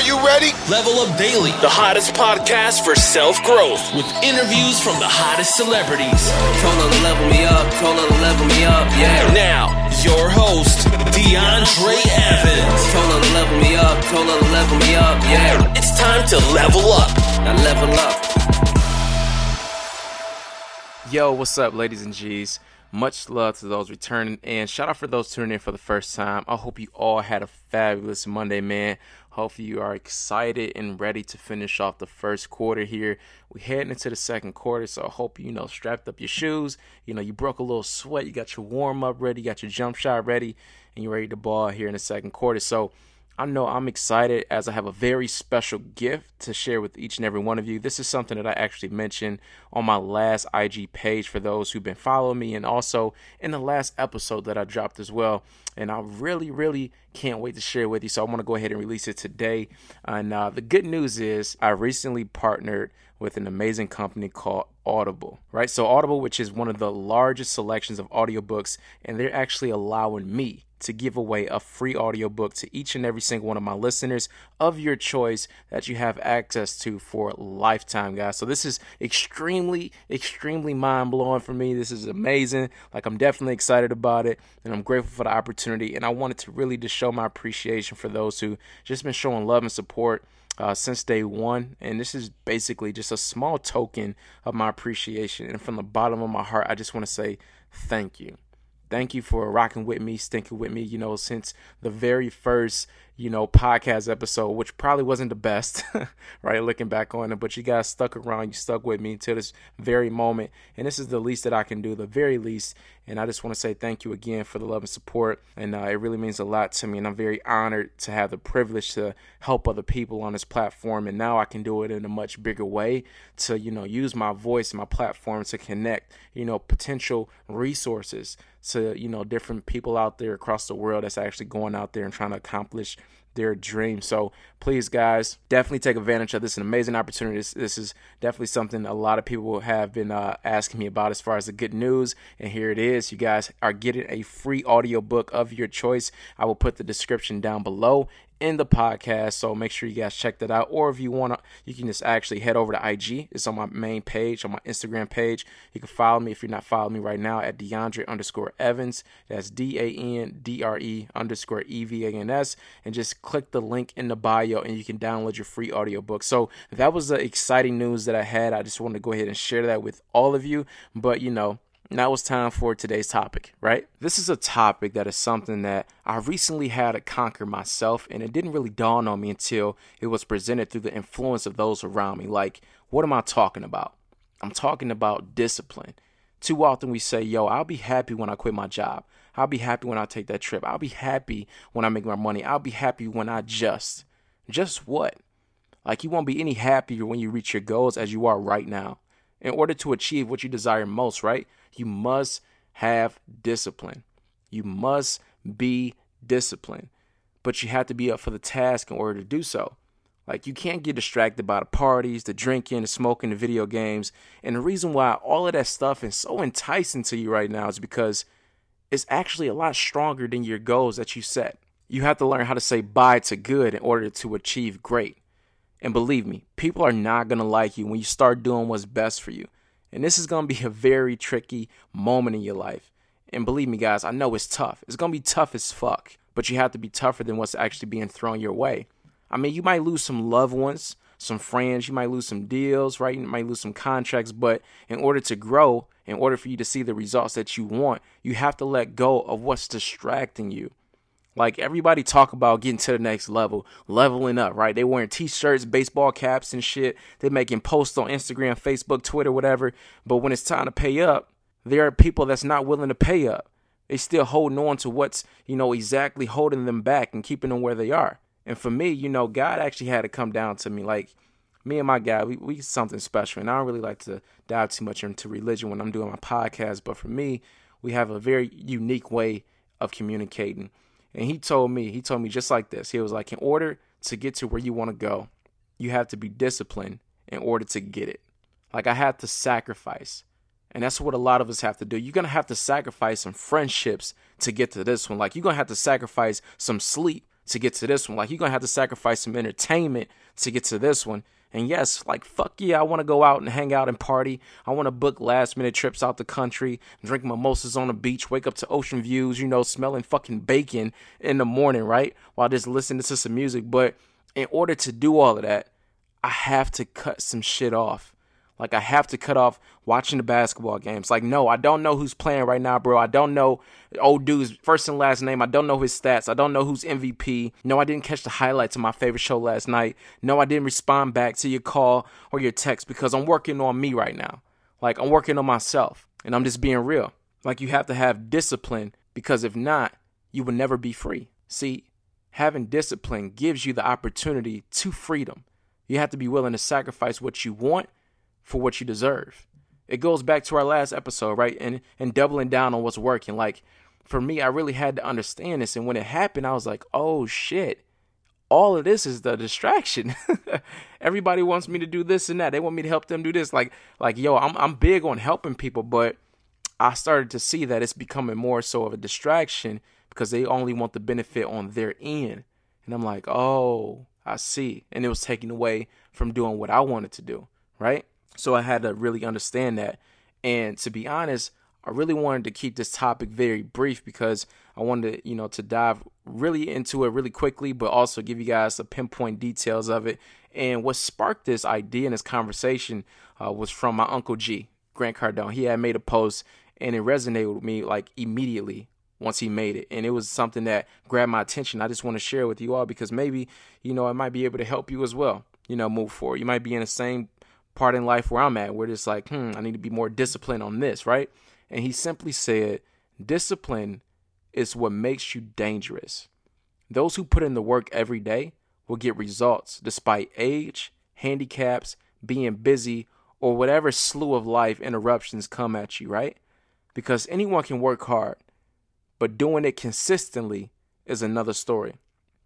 Are you ready? Level Up Daily, the hottest podcast for self growth, with interviews from the hottest celebrities. Told her to level me up, told her to level me up, yeah. Now, your host, DeAndre Evans. Told her to level me up, told her to level me up, yeah. It's time to level up. Now level up. Yo, what's up, ladies and G's? Much love to those returning, and shout out for those tuning in for the first time. I hope you all had a fabulous Monday, man. Hopefully, you are excited and ready to finish off the first quarter here. We're heading into the second quarter, so I hope you know strapped up your shoes. You know, you broke a little sweat, you got your warm up ready, you got your jump shot ready, and you're ready to ball here in the second quarter. So, I know I'm excited as I have a very special gift to share with each and every one of you. This is something that I actually mentioned on my last IG page for those who've been following me and also in the last episode that I dropped as well. And I really, really can't wait to share with you. So I want to go ahead and release it today. And uh, the good news is I recently partnered with an amazing company called Audible, right? So Audible, which is one of the largest selections of audiobooks, and they're actually allowing me to give away a free audiobook to each and every single one of my listeners of your choice that you have access to for lifetime, guys. So this is extremely, extremely mind blowing for me. This is amazing. Like I'm definitely excited about it, and I'm grateful for the opportunity. And I wanted to really just show my appreciation for those who just been showing love and support. Uh, since day one. And this is basically just a small token of my appreciation. And from the bottom of my heart, I just want to say thank you thank you for rocking with me, stinking with me, you know, since the very first, you know, podcast episode, which probably wasn't the best, right? Looking back on it, but you guys stuck around, you stuck with me until this very moment. And this is the least that I can do, the very least. And I just want to say thank you again for the love and support. And uh, it really means a lot to me. And I'm very honored to have the privilege to help other people on this platform. And now I can do it in a much bigger way to, you know, use my voice and my platform to connect, you know, potential resources to, you know, different people out there across the world that's actually going out there and trying to accomplish their dream. So please, guys, definitely take advantage of this. An amazing opportunity. This, this is definitely something a lot of people have been uh, asking me about as far as the good news. And here it is. You guys are getting a free audiobook of your choice. I will put the description down below in the podcast. So make sure you guys check that out. Or if you want to, you can just actually head over to IG. It's on my main page, on my Instagram page. You can follow me if you're not following me right now at DeAndre underscore Evans. That's D A N D R E underscore E V A N S. And just click the link in the bio and you can download your free audiobook. So that was the exciting news that I had. I just wanted to go ahead and share that with all of you. But you know, now it's time for today's topic, right? This is a topic that is something that I recently had to conquer myself, and it didn't really dawn on me until it was presented through the influence of those around me. Like, what am I talking about? I'm talking about discipline. Too often we say, yo, I'll be happy when I quit my job. I'll be happy when I take that trip. I'll be happy when I make my money. I'll be happy when I just. Just what? Like, you won't be any happier when you reach your goals as you are right now. In order to achieve what you desire most, right? You must have discipline. You must be disciplined. But you have to be up for the task in order to do so. Like you can't get distracted by the parties, the drinking, the smoking, the video games. And the reason why all of that stuff is so enticing to you right now is because it's actually a lot stronger than your goals that you set. You have to learn how to say bye to good in order to achieve great. And believe me, people are not going to like you when you start doing what's best for you. And this is going to be a very tricky moment in your life. And believe me, guys, I know it's tough. It's going to be tough as fuck, but you have to be tougher than what's actually being thrown your way. I mean, you might lose some loved ones, some friends, you might lose some deals, right? You might lose some contracts, but in order to grow, in order for you to see the results that you want, you have to let go of what's distracting you. Like everybody talk about getting to the next level, leveling up, right? They wearing t-shirts, baseball caps and shit. They're making posts on Instagram, Facebook, Twitter, whatever. But when it's time to pay up, there are people that's not willing to pay up. They still holding on to what's, you know, exactly holding them back and keeping them where they are. And for me, you know, God actually had to come down to me. Like me and my guy, we we something special. And I don't really like to dive too much into religion when I'm doing my podcast, but for me, we have a very unique way of communicating. And he told me, he told me just like this. He was like, in order to get to where you want to go, you have to be disciplined in order to get it. Like I had to sacrifice. And that's what a lot of us have to do. You're going to have to sacrifice some friendships to get to this one. Like you're going to have to sacrifice some sleep to get to this one. Like you're gonna have to sacrifice some entertainment to get to this one. And yes, like fuck yeah, I want to go out and hang out and party. I want to book last minute trips out the country, drink mimosas on the beach, wake up to ocean views, you know, smelling fucking bacon in the morning, right? While just listening to some music. But in order to do all of that, I have to cut some shit off. Like I have to cut off watching the basketball games. Like no, I don't know who's playing right now, bro. I don't know old dude's first and last name. I don't know his stats. I don't know who's MVP. No, I didn't catch the highlights of my favorite show last night. No, I didn't respond back to your call or your text because I'm working on me right now. Like I'm working on myself and I'm just being real. Like you have to have discipline because if not, you will never be free. See, having discipline gives you the opportunity to freedom. You have to be willing to sacrifice what you want for what you deserve. It goes back to our last episode, right? And and doubling down on what's working. Like for me, I really had to understand this. And when it happened, I was like, oh shit. All of this is the distraction. Everybody wants me to do this and that. They want me to help them do this. Like, like, yo, I'm I'm big on helping people, but I started to see that it's becoming more so of a distraction because they only want the benefit on their end. And I'm like, oh, I see. And it was taking away from doing what I wanted to do, right? So I had to really understand that. And to be honest, I really wanted to keep this topic very brief because I wanted to, you know, to dive really into it really quickly, but also give you guys the pinpoint details of it. And what sparked this idea and this conversation uh, was from my uncle G, Grant Cardone. He had made a post and it resonated with me like immediately once he made it. And it was something that grabbed my attention. I just want to share with you all because maybe, you know, I might be able to help you as well, you know, move forward. You might be in the same part in life where I'm at, where it's like, hmm, I need to be more disciplined on this, right? And he simply said, discipline is what makes you dangerous. Those who put in the work every day will get results despite age, handicaps, being busy, or whatever slew of life interruptions come at you, right? Because anyone can work hard, but doing it consistently is another story.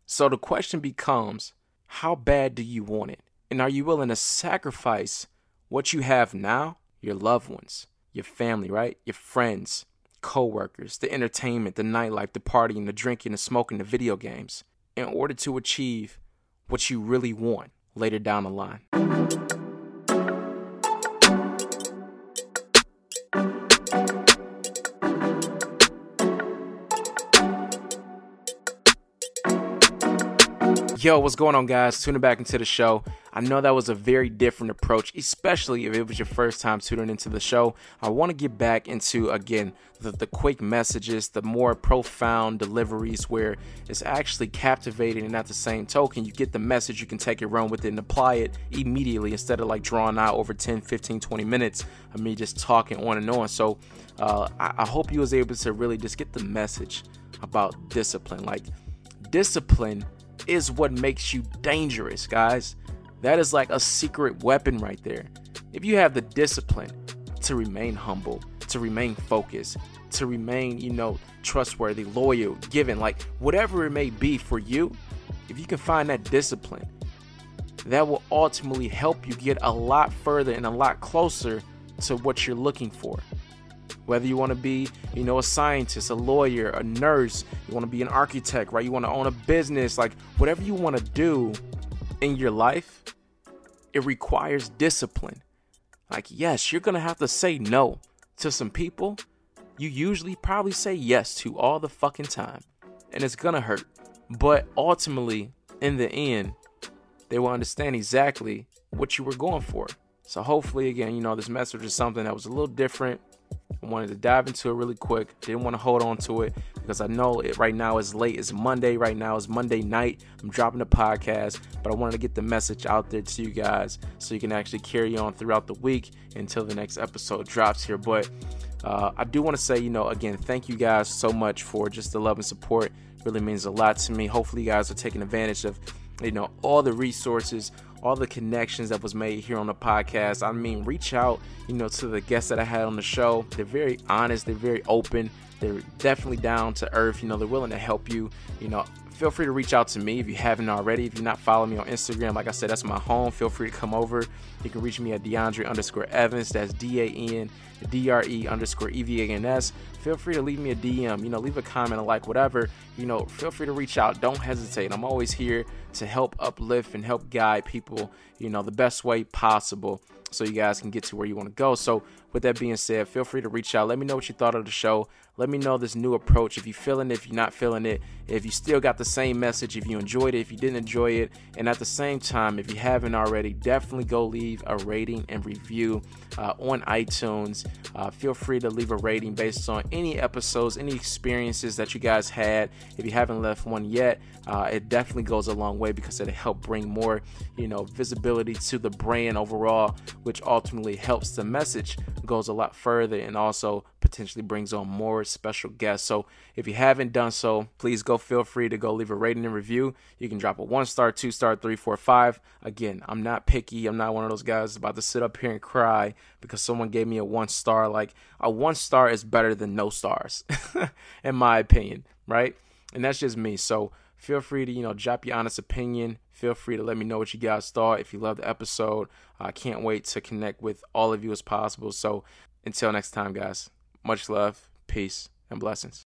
So the question becomes how bad do you want it? And are you willing to sacrifice what you have now, your loved ones, your family, right? Your friends, co-workers, the entertainment, the nightlife, the partying, the drinking, the smoking, the video games, in order to achieve what you really want later down the line? Yo, what's going on, guys? Tuning back into the show. I know that was a very different approach, especially if it was your first time tuning into the show. I want to get back into, again, the, the quick messages, the more profound deliveries where it's actually captivating and at the same token, you get the message, you can take it, run with it, and apply it immediately instead of like drawing out over 10, 15, 20 minutes of me just talking on and on. So uh, I, I hope you was able to really just get the message about discipline. Like, discipline is what makes you dangerous, guys. That is like a secret weapon right there. If you have the discipline to remain humble, to remain focused, to remain, you know, trustworthy, loyal, giving, like whatever it may be for you, if you can find that discipline, that will ultimately help you get a lot further and a lot closer to what you're looking for. Whether you want to be, you know, a scientist, a lawyer, a nurse, you want to be an architect, right? You want to own a business, like whatever you want to do in your life, it requires discipline. Like, yes, you're going to have to say no to some people you usually probably say yes to all the fucking time. And it's going to hurt. But ultimately, in the end, they will understand exactly what you were going for. So hopefully, again, you know, this message is something that was a little different, I wanted to dive into it really quick. Didn't want to hold on to it because I know it right now is late. It's Monday right now. It's Monday night. I'm dropping the podcast, but I wanted to get the message out there to you guys so you can actually carry on throughout the week until the next episode drops here. But uh, I do want to say, you know, again, thank you guys so much for just the love and support. It really means a lot to me. Hopefully, you guys are taking advantage of, you know, all the resources, all the connections that was made here on the podcast. I mean, reach out, you know, to the guests that I had on the show. They're very honest, they're very open, they're definitely down to earth. You know, they're willing to help you, you know, feel free to reach out to me if you haven't already. If you're not following me on Instagram, like I said, that's my home. Feel free to come over. You can reach me at DeAndre underscore Evans. That's D A N D R E underscore E V A N S. Feel free to leave me a DM. You know, leave a comment, a like, whatever. You know, feel free to reach out. Don't hesitate. I'm always here to help uplift and help guide people, you know, the best way possible so you guys can get to where you want to go. So, with that being said, feel free to reach out. Let me know what you thought of the show. Let me know this new approach. If you're feeling it, if you're not feeling it, if you still got the same message, if you enjoyed it, if you didn't enjoy it. And at the same time, if you haven't already, definitely go leave a rating and review uh, on iTunes. Uh, feel free to leave a rating based on any episodes, any experiences that you guys had. If you haven't left one yet, uh, it definitely goes a long way because it'll help bring more, you know, visibility to the brand overall, which ultimately helps the message goes a lot further and also potentially brings on more special guests. So if you haven't done so, please go feel free to go leave a rating and review. You can drop a one star, two star, three, four, five. Again, I'm not picky. I'm not one of those guys about to sit up here and cry because someone gave me a one star. Like a one star is better than no stars, in my opinion, right? And that's just me. So feel free to you know drop your honest opinion. Feel free to let me know what you guys thought. If you loved the episode i can't wait to connect with all of you as possible. So until next time guys much love peace and blessings